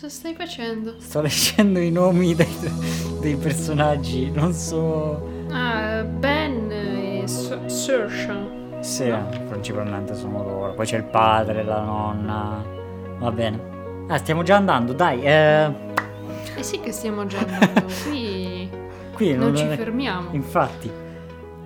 Cosa stai facendo? Sto leggendo i nomi dei, dei personaggi, non so... Ah, Ben e S- Saoirse. Sì, principalmente sono loro. Poi c'è il padre, la nonna. Va bene. Ah, stiamo già andando, dai. Eh, Eh sì che stiamo già andando, qui qui non ci fermiamo. Infatti.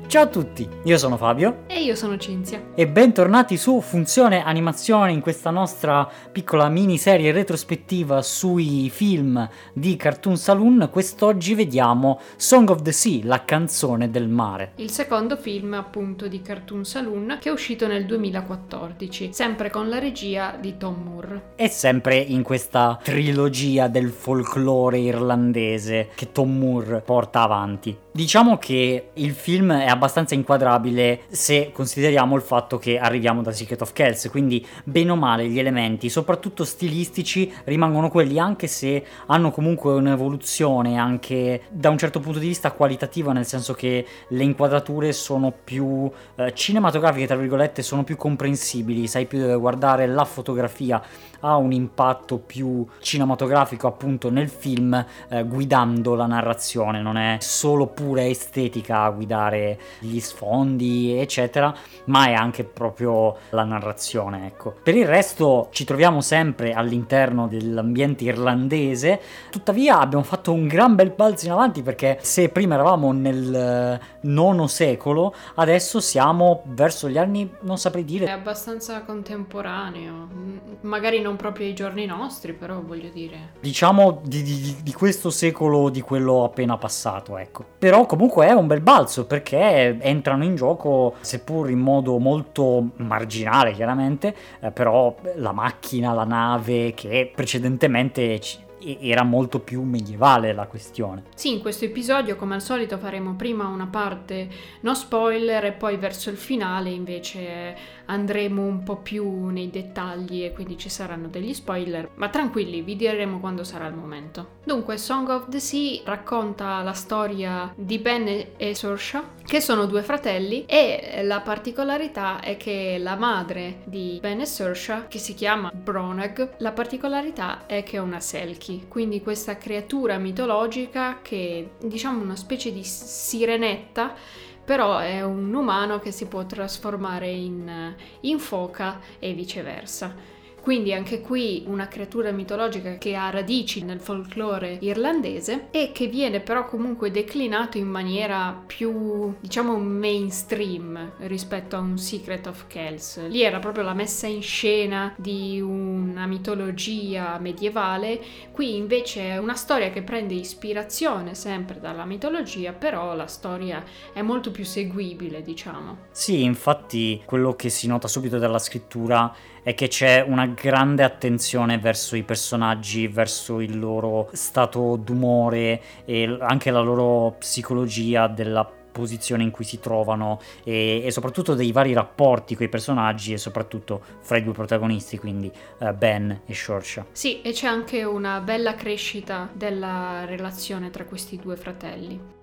Ciao a tutti, io sono Fabio E io sono Cinzia. e bentornati su Funzione Animazione in questa nostra piccola miniserie retrospettiva sui film di Cartoon Saloon. Quest'oggi vediamo Song of the Sea, la canzone del mare. Il secondo film appunto di Cartoon Saloon che è uscito nel 2014, sempre con la regia di Tom Moore. E sempre in questa trilogia del folklore irlandese che Tom Moore porta avanti. Diciamo che il film è abbastanza inquadrabile se consideriamo il fatto che arriviamo da Secret of Kells, quindi bene o male gli elementi, soprattutto stilistici, rimangono quelli anche se hanno comunque un'evoluzione anche da un certo punto di vista qualitativa, nel senso che le inquadrature sono più eh, cinematografiche, tra virgolette, sono più comprensibili, sai più dove guardare, la fotografia ha un impatto più cinematografico appunto nel film eh, guidando la narrazione, non è solo pura estetica a guidare gli sfondi eccetera, ma è anche proprio la narrazione, ecco. Per il resto ci troviamo sempre all'interno dell'ambiente irlandese, tuttavia abbiamo fatto un gran bel balzo in avanti perché se prima eravamo nel eh, nono secolo, adesso siamo verso gli anni, non saprei È dire, abbastanza contemporaneo, magari non proprio ai giorni nostri, però voglio dire. diciamo di, di- di questo secolo di quello appena passato ecco però comunque è un bel balzo perché entrano in gioco seppur in modo molto marginale chiaramente eh, però la macchina la nave che precedentemente ci- era molto più medievale la questione. Sì, in questo episodio come al solito faremo prima una parte no spoiler e poi verso il finale invece andremo un po' più nei dettagli e quindi ci saranno degli spoiler, ma tranquilli, vi diremo quando sarà il momento. Dunque, Song of the Sea racconta la storia di Ben e Saoirse, che sono due fratelli e la particolarità è che la madre di Ben e Saoirse, che si chiama Bronag, la particolarità è che è una Selkie, quindi questa creatura mitologica che diciamo una specie di sirenetta però è un umano che si può trasformare in, in foca e viceversa. Quindi anche qui una creatura mitologica che ha radici nel folklore irlandese e che viene però comunque declinato in maniera più, diciamo, mainstream rispetto a un Secret of Kells. Lì era proprio la messa in scena di una mitologia medievale, qui invece è una storia che prende ispirazione sempre dalla mitologia, però la storia è molto più seguibile, diciamo. Sì, infatti quello che si nota subito dalla scrittura è che c'è una grande attenzione verso i personaggi, verso il loro stato d'umore e anche la loro psicologia della posizione in cui si trovano e, e soprattutto dei vari rapporti con i personaggi e soprattutto fra i due protagonisti, quindi eh, Ben e Shorsha. Sì, e c'è anche una bella crescita della relazione tra questi due fratelli.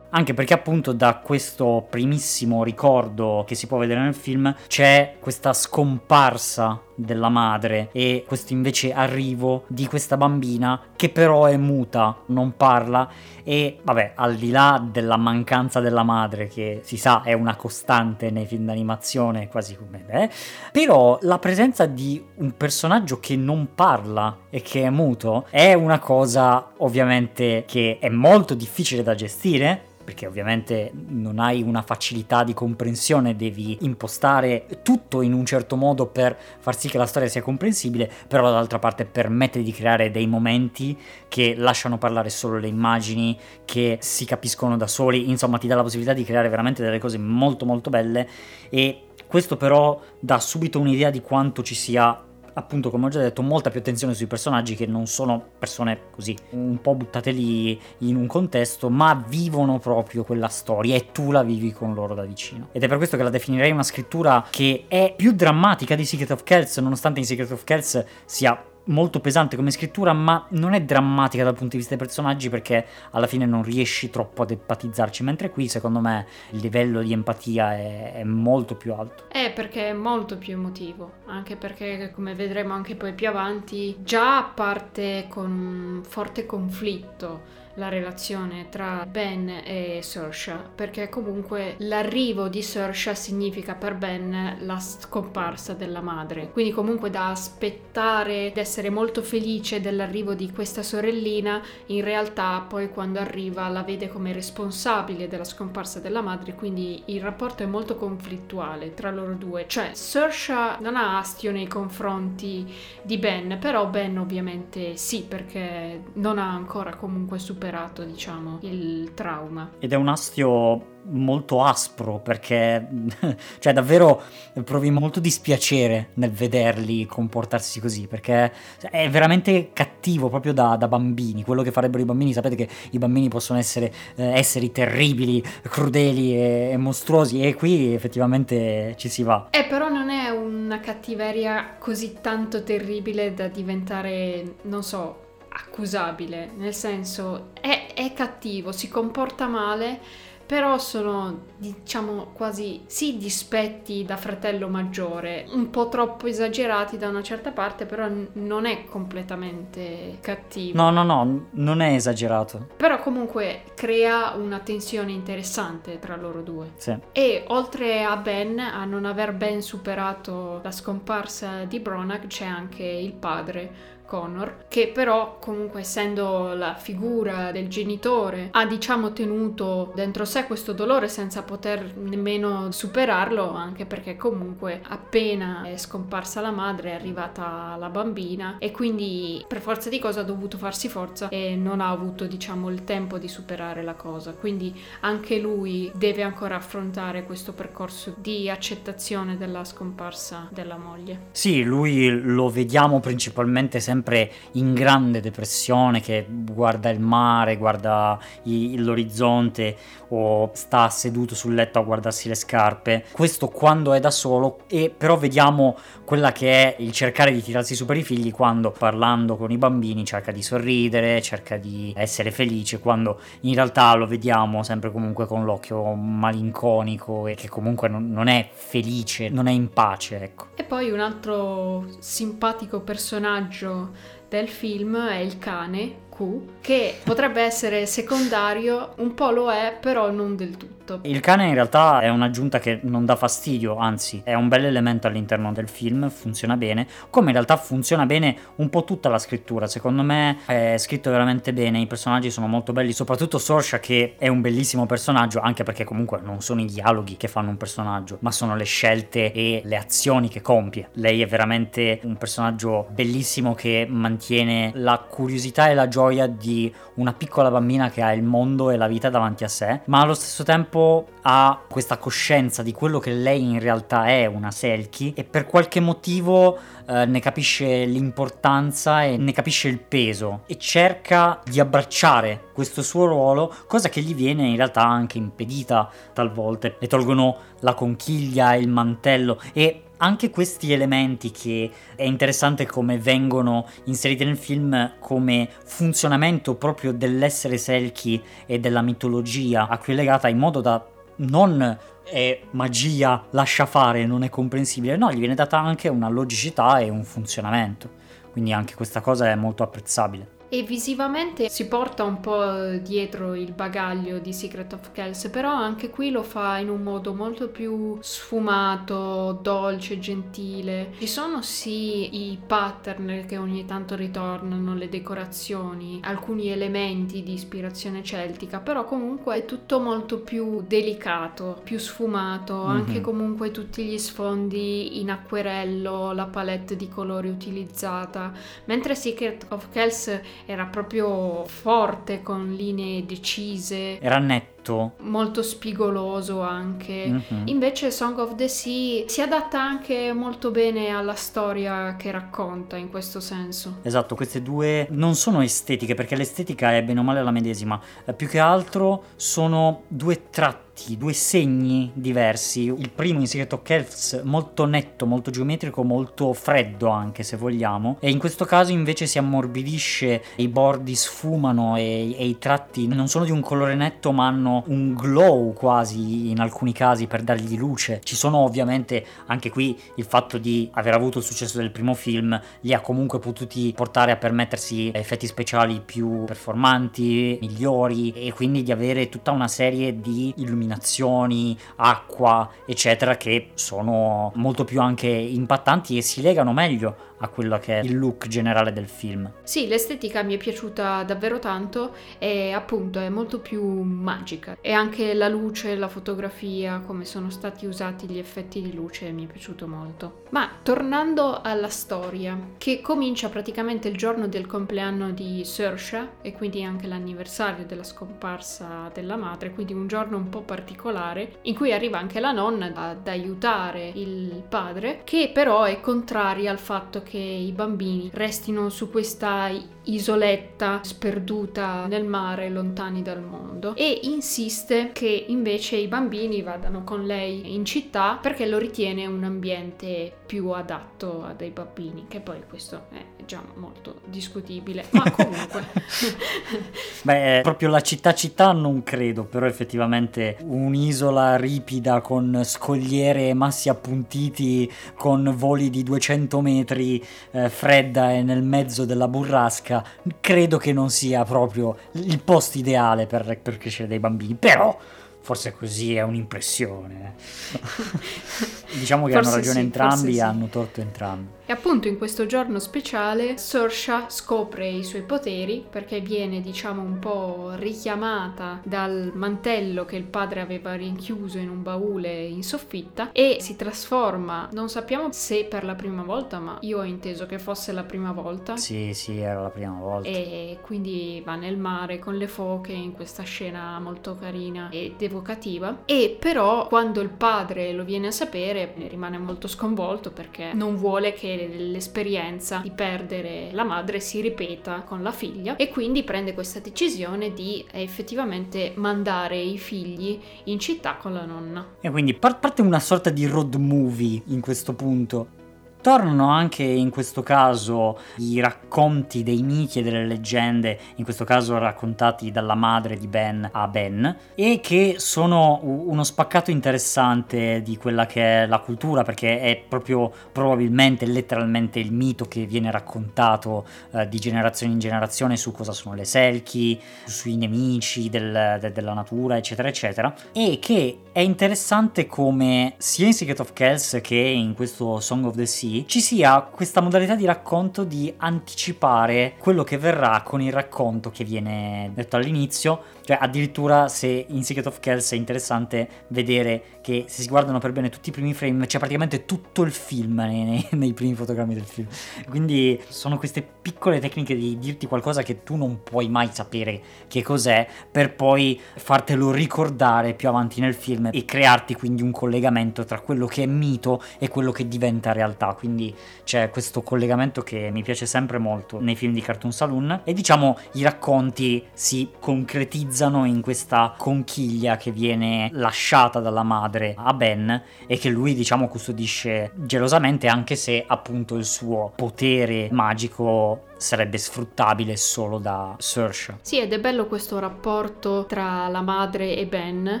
Anche perché appunto da questo primissimo ricordo che si può vedere nel film c'è questa scomparsa della madre e questo invece arrivo di questa bambina che però è muta, non parla e vabbè al di là della mancanza della madre che si sa è una costante nei film d'animazione quasi come me, però la presenza di un personaggio che non parla e che è muto è una cosa ovviamente che è molto difficile da gestire perché ovviamente non hai una facilità di comprensione, devi impostare tutto in un certo modo per far sì che la storia sia comprensibile, però dall'altra parte permette di creare dei momenti che lasciano parlare solo le immagini, che si capiscono da soli, insomma ti dà la possibilità di creare veramente delle cose molto molto belle. E questo però dà subito un'idea di quanto ci sia appunto come ho già detto molta più attenzione sui personaggi che non sono persone così un po' buttate lì in un contesto ma vivono proprio quella storia e tu la vivi con loro da vicino. Ed è per questo che la definirei una scrittura che è più drammatica di Secret of Kells nonostante in Secret of Kells sia molto pesante come scrittura, ma non è drammatica dal punto di vista dei personaggi perché alla fine non riesci troppo ad empatizzarci, mentre qui secondo me il livello di empatia è, è molto più alto. È perché è molto più emotivo, anche perché come vedremo anche poi più avanti, già parte con un forte conflitto la relazione tra Ben e Saoirse perché comunque l'arrivo di Saoirse significa per Ben la scomparsa della madre quindi comunque da aspettare ed essere molto felice dell'arrivo di questa sorellina in realtà poi quando arriva la vede come responsabile della scomparsa della madre quindi il rapporto è molto conflittuale tra loro due cioè Saoirse non ha astio nei confronti di Ben però Ben ovviamente sì perché non ha ancora comunque superato, diciamo, il trauma. Ed è un astio molto aspro perché cioè davvero provi molto dispiacere nel vederli comportarsi così perché è veramente cattivo proprio da, da bambini. Quello che farebbero i bambini sapete che i bambini possono essere eh, esseri terribili crudeli e, e, mostruosi e qui effettivamente ci si va. Eh però non è una cattiveria così tanto terribile da diventare non so accusabile, nel senso è, è cattivo, si comporta male, però sono diciamo quasi sì dispetti da fratello maggiore, un po' troppo esagerati da una certa parte, però n- non è completamente cattivo. No, no, no, non è esagerato. Però comunque crea una tensione interessante tra loro due. Sì. E oltre a Ben, a non aver ben superato la scomparsa di Bronach, c'è anche il padre Connor, che però comunque essendo la figura del genitore ha diciamo tenuto dentro sé questo dolore senza poter nemmeno superarlo, anche perché comunque appena è scomparsa la madre è arrivata la bambina e quindi per forza di cosa ha dovuto farsi forza e non ha avuto diciamo il tempo di superare la cosa. Quindi anche lui deve ancora affrontare questo percorso di accettazione della scomparsa della moglie. Sì, lui lo vediamo principalmente sempre sempre in grande depressione, che guarda il mare, guarda i, l'orizzonte o sta seduto sul letto a guardarsi le scarpe. Questo quando è da solo e però vediamo quella che è il cercare di tirarsi su per i figli quando parlando con i bambini cerca di sorridere, cerca di essere felice, quando in realtà lo vediamo sempre comunque con l'occhio malinconico e che comunque non, non è felice, non è in pace, ecco. E poi un altro simpatico personaggio del film è il cane Q, che potrebbe essere secondario, un po' lo è, però non del tutto. Il cane in realtà è un'aggiunta che non dà fastidio, anzi è un bel elemento all'interno del film, funziona bene, come in realtà funziona bene un po' tutta la scrittura, secondo me è scritto veramente bene, i personaggi sono molto belli, soprattutto Sorsha che è un bellissimo personaggio, anche perché comunque non sono i dialoghi che fanno un personaggio, ma sono le scelte e le azioni che compie. Lei è veramente un personaggio bellissimo che mantiene la curiosità e la gioia gioia di una piccola bambina che ha il mondo e la vita davanti a sé, ma allo stesso tempo ha questa coscienza di quello che lei in realtà è, una Selkie, e per qualche motivo eh, ne capisce l'importanza e ne capisce il peso e cerca di abbracciare questo suo ruolo, cosa che gli viene in realtà anche impedita talvolta. Le tolgono la conchiglia, il mantello e anche questi elementi che è interessante come vengono inseriti nel film come funzionamento proprio dell'essere Selkie e della mitologia a cui è legata in modo da non è magia, lascia fare, non è comprensibile, no, gli viene data anche una logicità e un funzionamento. Quindi anche questa cosa è molto apprezzabile e visivamente si porta un po' dietro il bagaglio di Secret of Kells, però anche qui lo fa in un modo molto più sfumato, dolce, gentile. Ci sono sì i pattern che ogni tanto ritornano, le decorazioni, alcuni elementi di ispirazione celtica, però comunque è tutto molto più delicato, più sfumato, mm-hmm. anche comunque tutti gli sfondi in acquerello, la palette di colori utilizzata, mentre Secret of Kells era proprio forte con linee decise. Era netto netto. Molto spigoloso anche. Mhm. Invece Song of the Sea si adatta anche molto bene alla storia che racconta in questo senso. Esatto, queste due non sono estetiche perché l'estetica è bene o male la medesima, eh, più che altro sono due tratti, due segni diversi. Il primo in Secret of Kells molto netto, molto geometrico, molto freddo anche se vogliamo, e in questo caso invece si ammorbidisce, i bordi sfumano e, e i tratti non sono di un colore netto ma hanno un glow quasi in alcuni casi per dargli luce. Ci sono ovviamente anche qui il fatto di aver avuto il successo del primo film li ha comunque potuti portare a permettersi effetti speciali più performanti, migliori e quindi di avere tutta una serie di illuminazioni, acqua, eccetera che sono molto più anche impattanti e si legano meglio a quello che è il look generale del film. Sì, l'estetica mi è piaciuta davvero tanto e appunto è molto più magica. E anche la luce, la fotografia, come sono stati usati gli effetti di luce mi è piaciuto molto. Ma tornando alla storia, che comincia praticamente il giorno del compleanno di Saoirse e quindi anche l'anniversario della scomparsa della madre, quindi un giorno un po' particolare in cui arriva anche la nonna ad aiutare il padre, che però è contraria al fatto che i bambini restino su questa isoletta sperduta nel mare lontani dal mondo. E insiste che invece i bambini vadano con lei in città perché lo ritiene un ambiente più adatto a dei bambini che poi questo è già molto discutibile ma comunque Beh, proprio la città città non credo, però effettivamente un'isola ripida con scogliere e massi appuntiti, con voli di 200 metri, eh, fredda e nel mezzo della burrasca, credo che non sia proprio il posto ideale per, per crescere dei bambini, però forse così è un'impressione. diciamo che Forse hanno ragione sì, entrambi e sì. hanno torto entrambi. E appunto in questo giorno speciale Saoirse scopre i suoi poteri perché viene diciamo un po' richiamata dal mantello che il padre aveva rinchiuso in un baule in soffitta e si trasforma, non sappiamo se per la prima volta, ma io ho inteso che fosse la prima volta. Sì, sì, era la prima volta. E quindi va nel mare con le foche in questa scena molto carina ed evocativa. E però quando il padre lo viene a sapere rimane molto sconvolto perché non vuole che l'esperienza di perdere la madre si ripeta con la figlia e quindi prende questa decisione di effettivamente mandare i figli in città con la nonna. E quindi par- parte una sorta di road movie in questo punto. Tornano anche in questo caso i racconti dei miti e delle leggende, in questo caso raccontati dalla madre di Ben a Ben, e che sono uno spaccato interessante di quella che è la cultura, perché è proprio probabilmente, letteralmente il mito che viene raccontato eh, di generazione in generazione su cosa sono le selchi, sui nemici del- de- della natura, eccetera, eccetera, e che è interessante come sia in Secret of Kells che in questo Song of the Sea ci sia questa modalità di racconto di anticipare quello che verrà con il racconto che viene detto all'inizio, cioè addirittura se in Secret of Kells è interessante vedere che se si guardano per bene tutti i primi frame c'è praticamente tutto il film nei, nei- nei primi fotogrammi del film. Quindi sono queste piccole tecniche di dirti qualcosa che tu non puoi mai sapere che cos'è per poi fartelo ricordare più avanti nel film e crearti quindi un collegamento tra quello che è mito e quello che diventa realtà. Quindi c'è questo collegamento che mi piace sempre molto nei film di Cartoon Saloon e diciamo i racconti si concretizzano in questa conchiglia che viene lasciata dalla madre a Ben e che lui diciamo custodisce gelosamente anche se appunto il suo potere magico sarebbe sfruttabile solo da Saoirse. Sì, ed è bello questo rapporto tra la madre e Ben,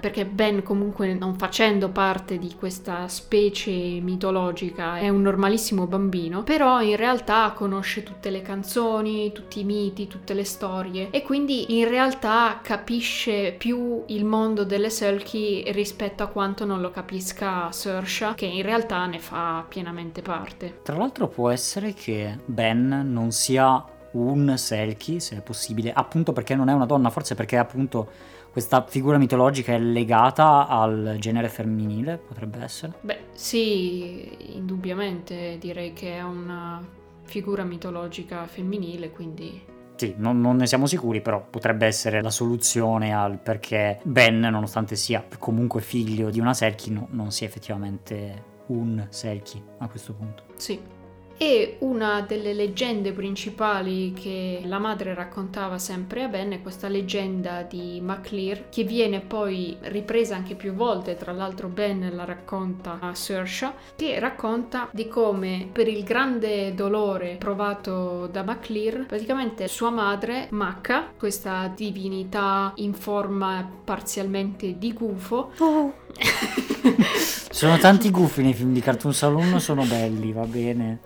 perché Ben comunque non facendo parte di questa specie mitologica è un normalissimo bambino, però in realtà conosce tutte le canzoni, tutti i miti, tutte le storie e quindi in realtà capisce più il mondo delle Selkie rispetto a quanto non lo capisca Saoirse, che in realtà ne fa pienamente parte. Tra l'altro può essere che Ben non sia un Selkie, se è possibile, appunto perché non è una donna, forse perché appunto questa figura mitologica è legata al genere femminile, potrebbe essere. Beh, sì, indubbiamente direi che è una figura mitologica femminile, quindi Sì, non, non, ne siamo sicuri, però potrebbe essere la soluzione al perché Ben, nonostante sia comunque figlio di una Selkie, no, non sia effettivamente un Selkie a questo punto. Sì. E una delle leggende principali che la madre raccontava sempre a Ben è questa leggenda di MacLear, che viene poi ripresa anche più volte, tra l'altro Ben la racconta a Saoirse, che racconta di come per il grande dolore provato da MacLear, praticamente sua madre, Macca, questa divinità in forma parzialmente di gufo, oh. sono tanti gufi nei film di Cartoon Saloon, sono belli, va bene.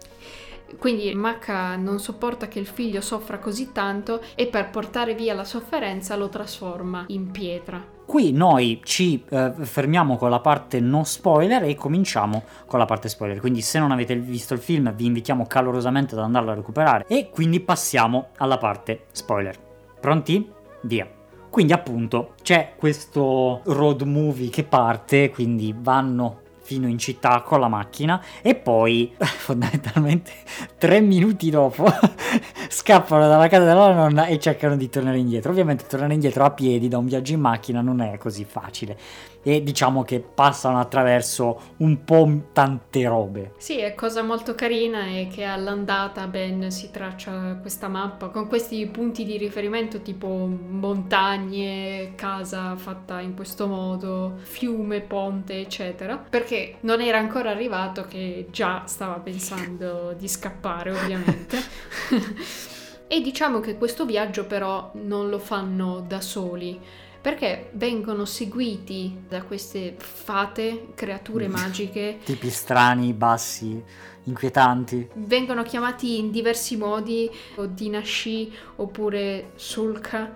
Quindi Maca non sopporta che il figlio soffra così tanto e per portare via la sofferenza lo trasforma in pietra. Qui noi ci eh, fermiamo con la parte non spoiler e cominciamo con la parte spoiler. Quindi se non avete visto il film vi invitiamo calorosamente ad andarlo a recuperare e quindi passiamo alla parte spoiler. Pronti? Via. Quindi appunto c'è questo road movie che parte, quindi vanno fino in città con la macchina e poi fondamentalmente tre minuti dopo scappano dalla casa della nonna e cercano di tornare indietro. Ovviamente tornare indietro a piedi da un viaggio in macchina non è così facile e diciamo che passano attraverso un po' tante robe. Sì, è cosa molto carina è che all'andata Ben si traccia questa mappa con questi punti di riferimento tipo montagne, casa fatta in questo modo, fiume, ponte, eccetera, perché non era ancora arrivato che già stava pensando di scappare, ovviamente. e diciamo che questo viaggio però non lo fanno da soli perché vengono seguiti da queste fate, creature magiche. Tipi strani, bassi, inquietanti. Vengono chiamati in diversi modi, o Dinashi oppure Sulka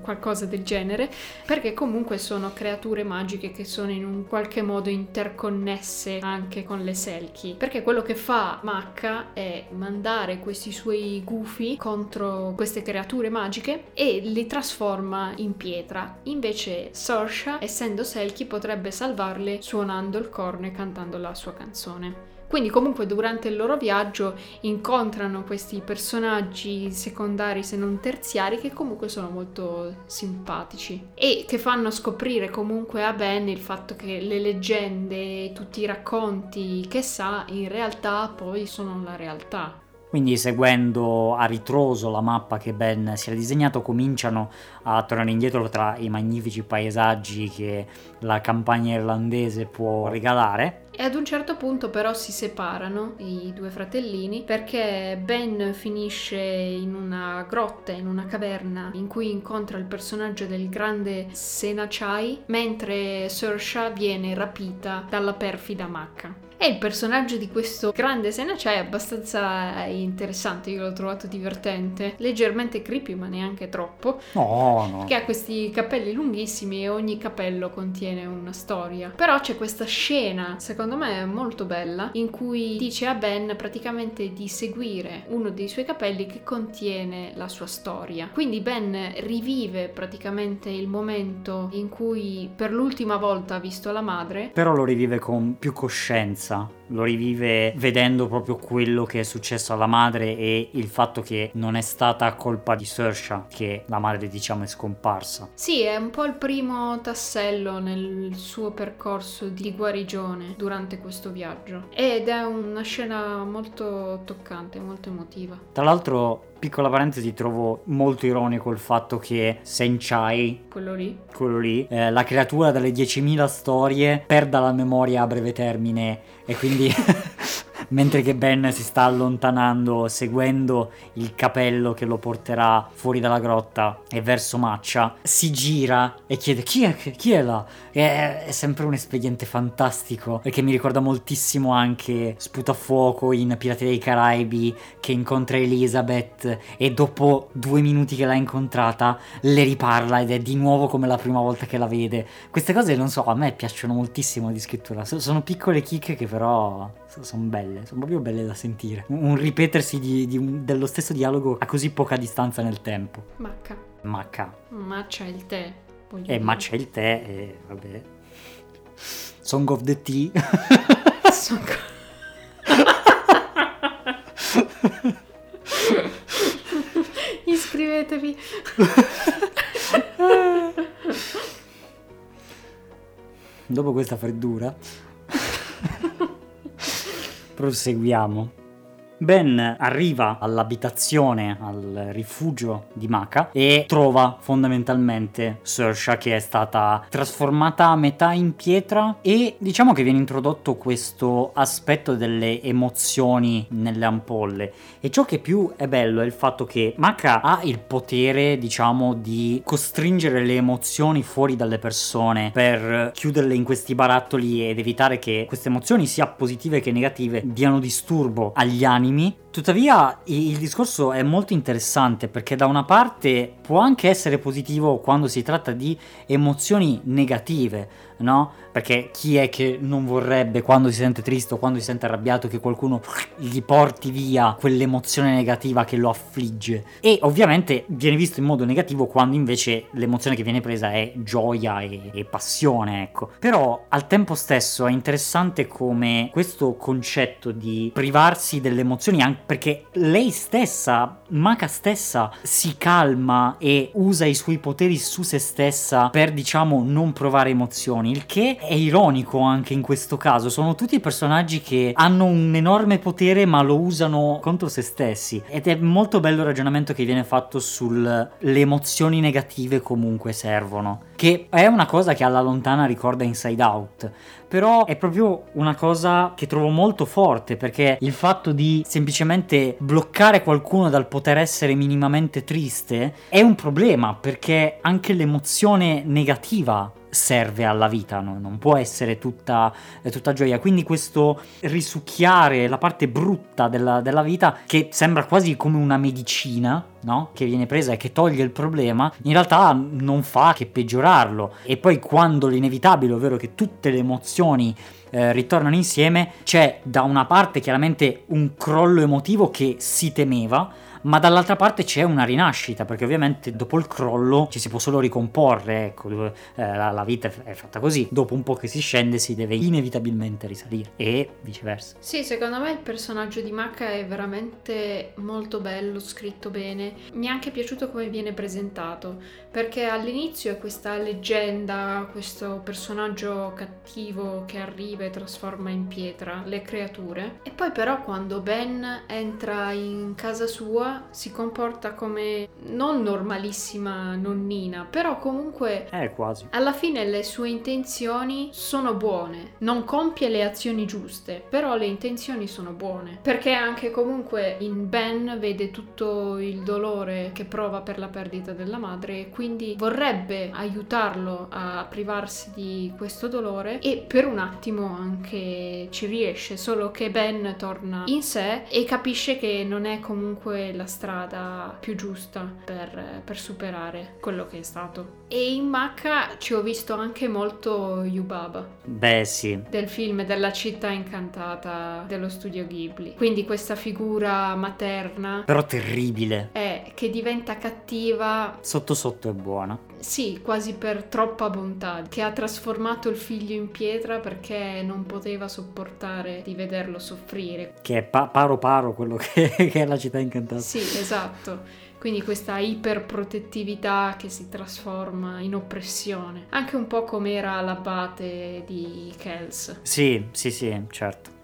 qualcosa del genere, perché comunque sono creature magiche che sono in un qualche modo interconnesse anche con le Selkie. Perché quello che fa Macca è mandare questi suoi gufi contro queste creature magiche e li trasforma in pietra. Invece Sorsha, essendo Selkie, potrebbe salvarle suonando il corno e cantando la sua canzone. Quindi comunque durante il loro viaggio incontrano questi personaggi secondari se non terziari che comunque sono molto simpatici e che fanno scoprire comunque a Ben il fatto che le leggende, tutti i racconti che sa in realtà poi sono la realtà. Quindi seguendo a ritroso la mappa che Ben si era disegnato cominciano a tornare indietro tra i magnifici paesaggi che la campagna irlandese può regalare. E ad un certo punto però si separano i due fratellini perché Ben finisce in una grotta, in una caverna in cui incontra il personaggio del grande Senachai mentre Saoirse viene rapita dalla perfida Macca. E il personaggio di questo grande Senachai è abbastanza interessante, io l'ho trovato divertente, leggermente creepy ma neanche troppo. No, no. Che ha questi capelli lunghissimi e ogni capello contiene una storia. Però c'è questa scena, secondo me molto bella, in cui dice a Ben praticamente di seguire uno dei suoi capelli che contiene la sua storia. Quindi Ben rivive praticamente il momento in cui per l'ultima volta ha visto la madre. Però lo rivive con più coscienza esperienza, lo rivive vedendo proprio quello che è successo alla madre e il fatto che non è stata colpa di Saoirse che la madre diciamo è scomparsa. Sì, è un po' il primo tassello nel suo percorso di guarigione durante questo viaggio ed è una scena molto toccante, molto emotiva. Tra l'altro piccola parentesi, trovo molto ironico il fatto che Senchai, quello lì, quello lì eh, la creatura dalle 10.000 storie, perda la memoria a breve termine e quindi mentre che Ben si sta allontanando seguendo il capello che lo porterà fuori dalla grotta e verso Maccia, si gira e chiede chi è, chi è là? E è sempre un espediente fantastico perché mi ricorda moltissimo anche Sputafuoco in Pirati dei Caraibi che incontra Elizabeth e dopo due minuti che l'ha incontrata le riparla ed è di nuovo come la prima volta che la vede. Queste cose non so, a me piacciono moltissimo di scrittura, sono piccole chicche che però sono belle, sono proprio belle da sentire. Un ripetersi di, di dello stesso dialogo a così poca distanza nel tempo. Macca. Macca. Maccia il tè. E eh, c'è il tè e vabbè. Song of the Tea. Song of... muovetevi. Dopo questa freddura, proseguiamo. Ben arriva all'abitazione, al rifugio di Maka e trova fondamentalmente Sersha che è stata trasformata a metà in pietra e diciamo che viene introdotto questo aspetto delle emozioni nelle ampolle. E ciò che più è bello è il fatto che Maka ha il potere diciamo di costringere le emozioni fuori dalle persone per chiuderle in questi barattoli ed evitare che queste emozioni sia positive che negative diano disturbo agli animi animi. Tuttavia il discorso è molto interessante perché da una parte può anche essere positivo quando si tratta di emozioni negative, no? Perché chi è che non vorrebbe quando si sente triste o quando si sente arrabbiato che qualcuno gli porti via quell'emozione negativa che lo affligge? E ovviamente viene visto in modo negativo quando invece l'emozione che viene presa è gioia e, e passione, ecco. Però al tempo stesso è interessante come questo concetto di privarsi delle emozioni, anche perché lei stessa, Maka stessa, si calma e usa i suoi poteri su se stessa per diciamo non provare emozioni, il che è ironico anche in questo caso. Sono tutti personaggi che hanno un enorme potere ma lo usano contro se stessi. Ed è molto bello il ragionamento che viene fatto sulle emozioni negative comunque servono. Che è una cosa che alla lontana ricorda Inside Out. Però è proprio una cosa che trovo molto forte perché il fatto di semplicemente bloccare qualcuno dal poter essere minimamente triste è un problema perché anche l'emozione negativa serve alla vita, no? non può essere tutta, eh, tutta, gioia. Quindi questo risucchiare la parte brutta della, della vita, che sembra quasi come una medicina, no? che viene presa e che toglie il problema, in realtà non fa che peggiorarlo. E poi quando l'inevitabile, ovvero che tutte le emozioni eh, ritornano insieme, c'è da una parte chiaramente un crollo emotivo che si temeva, ma dall'altra parte c'è una rinascita, perché ovviamente dopo il crollo ci si può solo ricomporre, ecco, eh, la, vita è fatta così, dopo un po' che si scende si deve inevitabilmente risalire e viceversa. Sì, secondo me il personaggio di Maca è veramente molto bello, scritto bene, mi è anche piaciuto come viene presentato, perché all'inizio è questa leggenda, questo personaggio cattivo che arriva e trasforma in pietra le creature, e poi però quando Ben entra in casa sua si comporta come non normalissima nonnina, però comunque eh, quasi. alla fine le sue intenzioni sono buone. Non compie le azioni giuste, però le intenzioni sono buone. Perché anche comunque in Ben vede tutto il dolore che prova per la perdita della madre e quindi vorrebbe aiutarlo a privarsi di questo dolore e per un attimo anche ci riesce, solo che Ben torna in sé e capisce che non è comunque la strada più giusta per, per superare quello che è stato. E in Macca ci ho visto anche molto Yubaba. Beh, sì. Del film della città incantata dello studio Ghibli. Quindi questa figura materna. Però terribile. È che diventa cattiva. Sotto sotto è buona. Sì, quasi per troppa bontà. Che ha trasformato il figlio in pietra perché non poteva sopportare di vederlo soffrire. Che è pa- paro paro quello che, che è la città incantata. Sì, esatto. Quindi questa iperprotettività che si trasforma in oppressione, anche un po' come era l'abate di Kells. Sì, sì, sì, certo.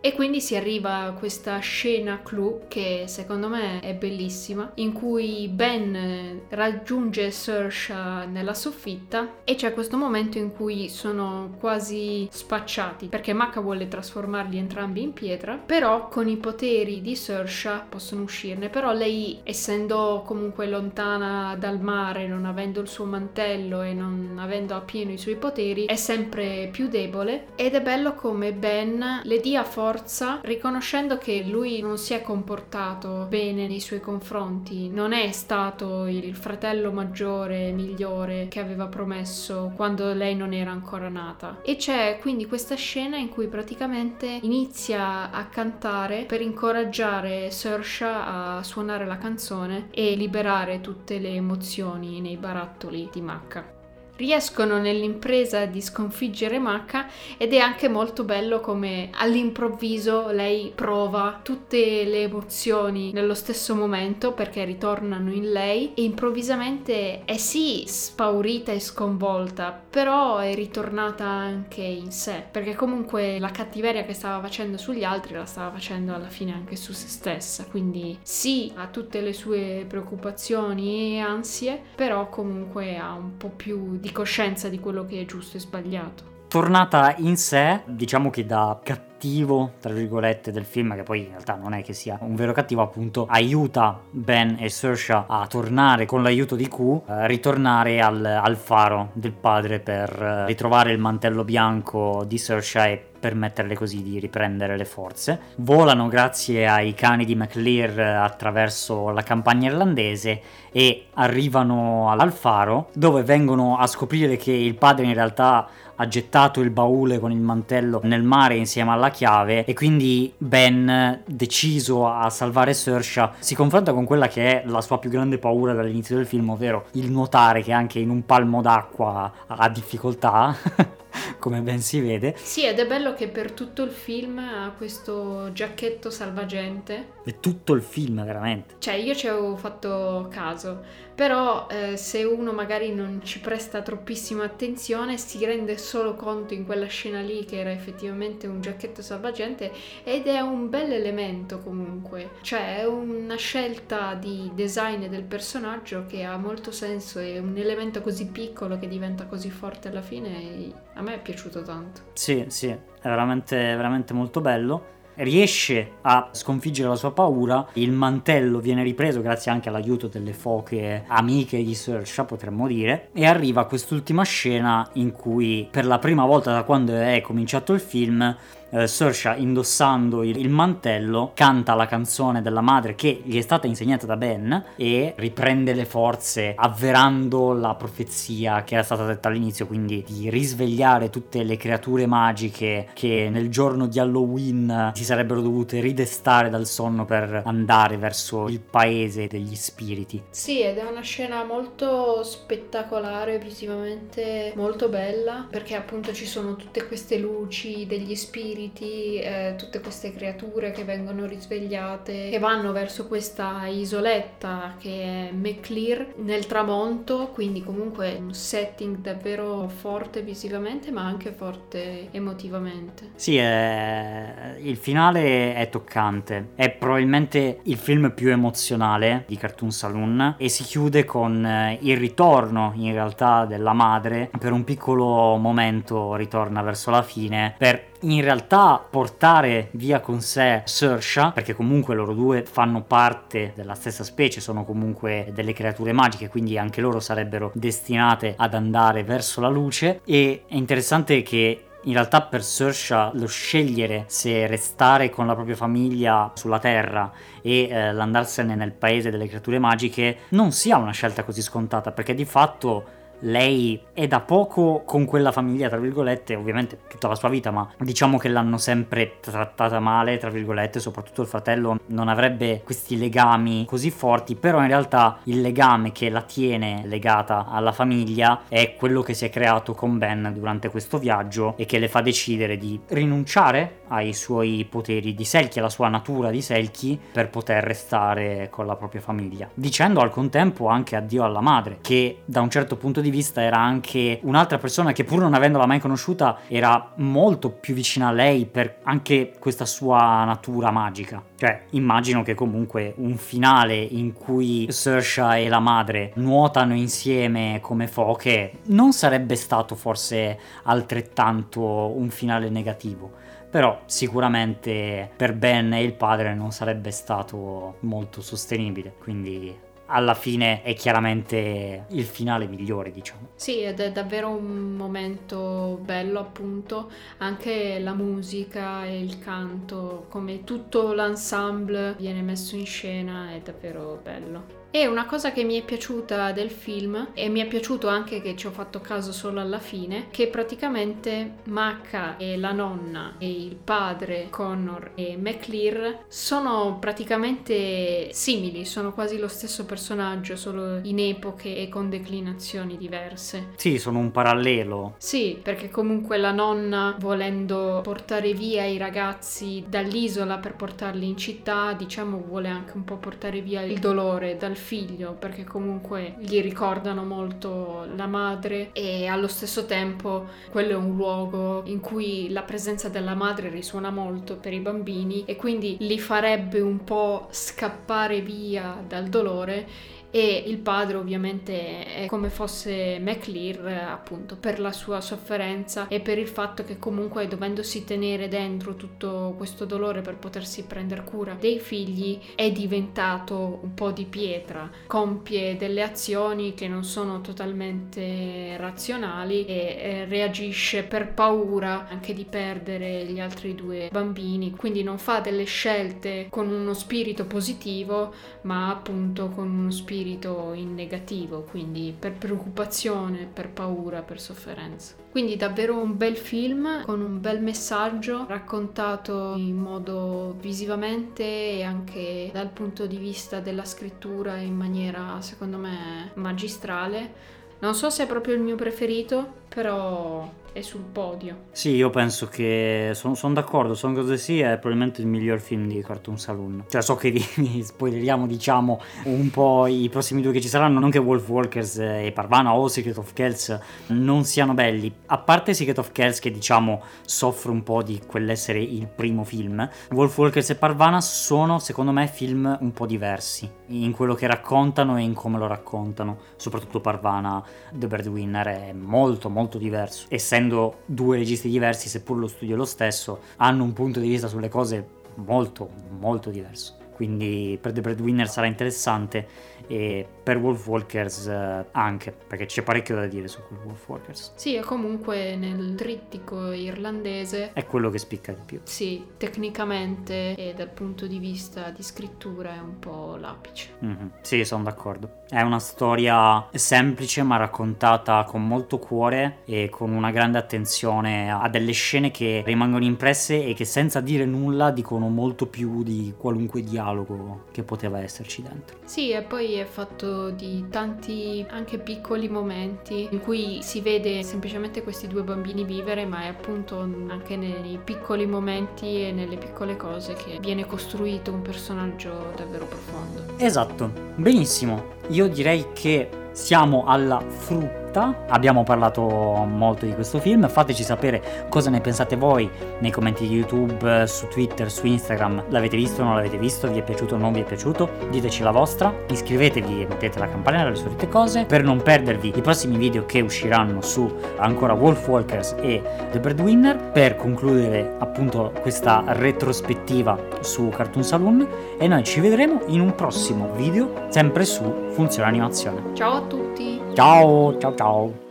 E quindi si arriva a questa scena clou che secondo me è bellissima, in cui Ben raggiunge Sersha nella soffitta e c'è questo momento in cui sono quasi spacciati, perché Maka vuole trasformarli entrambi in pietra, però con i poteri di Sersha possono uscirne, però lei essendo comunque lontana dal mare, non avendo il suo mantello e non avendo appieno i suoi poteri, è sempre più debole ed è bello come Ben le dia forza riconoscendo che lui non si è comportato bene nei suoi confronti, non è stato il fratello maggiore, migliore che aveva promesso quando lei non era ancora nata. E c'è quindi questa scena in cui praticamente inizia a cantare per incoraggiare Sersha a suonare la canzone e liberare tutte le emozioni nei barattoli di Macca. Riescono nell'impresa di sconfiggere Macca ed è anche molto bello come all'improvviso lei prova tutte le emozioni nello stesso momento perché ritornano in lei e improvvisamente è sì spaurita e sconvolta, però è ritornata anche in sé, perché comunque la cattiveria che stava facendo sugli altri la stava facendo alla fine anche su se stessa, quindi sì, ha tutte le sue preoccupazioni e ansie, però comunque ha un po' più di coscienza di quello che è giusto e sbagliato. Tornata in sé, diciamo che da cattivo, tra virgolette, del film, che poi in realtà non è che sia un vero cattivo, appunto, aiuta Ben e Saoirse a tornare con l'aiuto di Q, eh, ritornare al, al, faro del padre per eh, ritrovare il mantello bianco di Saoirse e permetterle così di riprendere le forze. Volano grazie ai cani di McLear attraverso la campagna irlandese e arrivano al faro dove vengono a scoprire che il padre in realtà ha gettato il baule con il mantello nel mare insieme alla chiave e quindi Ben, deciso a salvare Saoirse, si confronta con quella che è la sua più grande paura dall'inizio del film, ovvero il nuotare che anche in un palmo d'acqua ha difficoltà. come ben si vede. Sì, ed è bello che per tutto il film ha questo giacchetto salvagente. È tutto il film, veramente. Cioè, io ci avevo fatto caso però eh, se uno magari non ci presta troppissima attenzione si rende solo conto in quella scena lì che era effettivamente un giacchetto salvagente ed è un bel elemento comunque, cioè è una scelta di design del personaggio che ha molto senso, è un elemento così piccolo che diventa così forte alla fine e a me è piaciuto tanto. Sì, sì, è veramente, veramente molto bello riesce a sconfiggere la sua paura, il mantello viene ripreso grazie anche all'aiuto delle foche amiche di Saoirse potremmo dire, e arriva quest'ultima scena in cui per la prima volta da quando è cominciato il film eh, Saoirse indossando il, il, mantello canta la canzone della madre che gli è stata insegnata da Ben e riprende le forze avverando la profezia che era stata detta all'inizio quindi di risvegliare tutte le creature magiche che nel giorno di Halloween si sarebbero dovute ridestare dal sonno per andare verso il paese degli spiriti. Sì, ed è una scena molto spettacolare, visivamente molto bella, perché appunto ci sono tutte queste luci degli spiriti spiriti, eh, tutte queste creature che vengono risvegliate, che vanno verso questa isoletta che è McClear nel tramonto, quindi comunque un setting davvero forte visivamente ma anche forte emotivamente. Sì, è... il finale è toccante, è probabilmente il film più emozionale di Cartoon Saloon e si chiude con eh, il ritorno in realtà della madre, per un piccolo momento ritorna verso la fine per in realtà portare via con sé Saoirse, perché comunque loro due fanno parte della stessa specie, sono comunque delle creature magiche, quindi anche loro sarebbero destinate ad andare verso la luce. E è interessante che in realtà per Saoirse lo scegliere se restare con la propria famiglia sulla Terra e eh, l'andarsene nel paese delle creature magiche non sia una scelta così scontata perché di fatto lei è da poco con quella famiglia, tra virgolette, ovviamente tutta la sua vita, ma diciamo che l'hanno sempre trattata male, tra virgolette, soprattutto il fratello non avrebbe questi legami così forti, però in realtà il legame che la tiene legata alla famiglia è quello che si è creato con Ben durante questo viaggio e che le fa decidere di rinunciare ai suoi poteri di Selkie, alla sua natura di Selkie, per poter restare con la propria famiglia, dicendo al contempo anche addio alla madre, che da un certo punto di vista era anche un'altra persona che pur non avendola mai conosciuta era molto più vicina a lei per anche questa sua natura magica. Cioè, immagino che comunque un finale in cui Saoirse e la madre nuotano insieme come foche non sarebbe stato forse altrettanto un finale negativo però sicuramente per Ben e il padre non sarebbe stato molto sostenibile, quindi alla fine è chiaramente il finale migliore, diciamo. Sì, ed è davvero un momento bello, appunto, anche la musica e il canto, come tutto l'ensemble viene messo in scena, è davvero bello. E una cosa che mi è piaciuta del film, e mi è piaciuto anche che ci ho fatto caso solo alla fine, che praticamente Macca e la nonna e il padre Connor e McLear sono praticamente simili, sono quasi lo stesso personaggio solo in epoche e con declinazioni diverse. Sì, sono un parallelo. Sì, perché comunque la nonna, volendo portare via i ragazzi dall'isola per portarli in città, diciamo vuole anche un po' portare via il dolore dal figlio, perché comunque gli ricordano molto la madre e allo stesso tempo quello è un luogo in cui la presenza della madre risuona molto per i bambini e quindi li farebbe un po' scappare via dal dolore e il padre ovviamente è come fosse McLear appunto per la sua sofferenza e per il fatto che comunque dovendosi tenere dentro tutto questo dolore per potersi prendere cura dei figli è diventato un po' di pietra, compie delle azioni che non sono totalmente razionali e reagisce per paura anche di perdere gli altri due bambini, quindi non fa delle scelte con uno spirito positivo ma appunto con uno spirito spirito in negativo, quindi per preoccupazione, per paura, per sofferenza. Quindi davvero un bel film con un bel messaggio raccontato in modo visivamente e anche dal punto di vista della scrittura in maniera secondo me magistrale. Non so se è proprio il mio preferito, però è sul podio. Sì, io penso che sono, sono d'accordo, Son cose sì è probabilmente il miglior film di Cartoon Saloon. Cioè so che vi spoileriamo diciamo un po' i prossimi due che ci saranno, non che Wolf Walkers e Parvana o Secret of Kells non siano belli. A parte Secret of Kells che diciamo soffre un po' di quell'essere il primo film, Wolf Walkers e Parvana sono secondo me film un po' diversi in quello che raccontano e in come lo raccontano. Soprattutto Parvana, The Bird Winner è molto molto diverso. Essendo essendo due registi diversi, seppur lo studio è lo stesso, hanno un punto di vista sulle cose molto, molto diverso. Quindi per The Breadwinner sarà interessante e per Wolf Walkers eh, anche, perché c'è parecchio da dire su quel Wolf Walkers. Sì, e comunque nel trittico irlandese è quello che spicca di più. Sì, tecnicamente e dal punto di vista di scrittura è un po' l'apice. Mm-hmm. Sì, sono d'accordo. È una storia semplice ma raccontata con molto cuore e con una grande attenzione a delle scene che rimangono impresse e che senza dire nulla dicono molto più di qualunque dialogo che poteva esserci dentro. Sì, e poi è fatto di tanti anche piccoli momenti in cui si vede semplicemente questi due bambini vivere, ma è appunto anche nei piccoli momenti e nelle piccole cose che viene costruito un personaggio davvero profondo. Esatto, benissimo. Io direi che siamo alla frutta. Abbiamo parlato molto di questo film. Fateci sapere cosa ne pensate voi nei commenti di YouTube, su Twitter, su Instagram. L'avete visto o non l'avete visto? Vi è piaciuto o non vi è piaciuto? Diteci la vostra. Iscrivetevi e mettete la campanella, le solite cose per non perdervi i prossimi video che usciranno su ancora Wolf Walkers e The Breadwinner. Per concludere appunto questa retrospettiva su Cartoon Saloon e noi ci vedremo in un prossimo video sempre su Funzione Animazione. Ciao tutti! Ciao, ciao, ciao.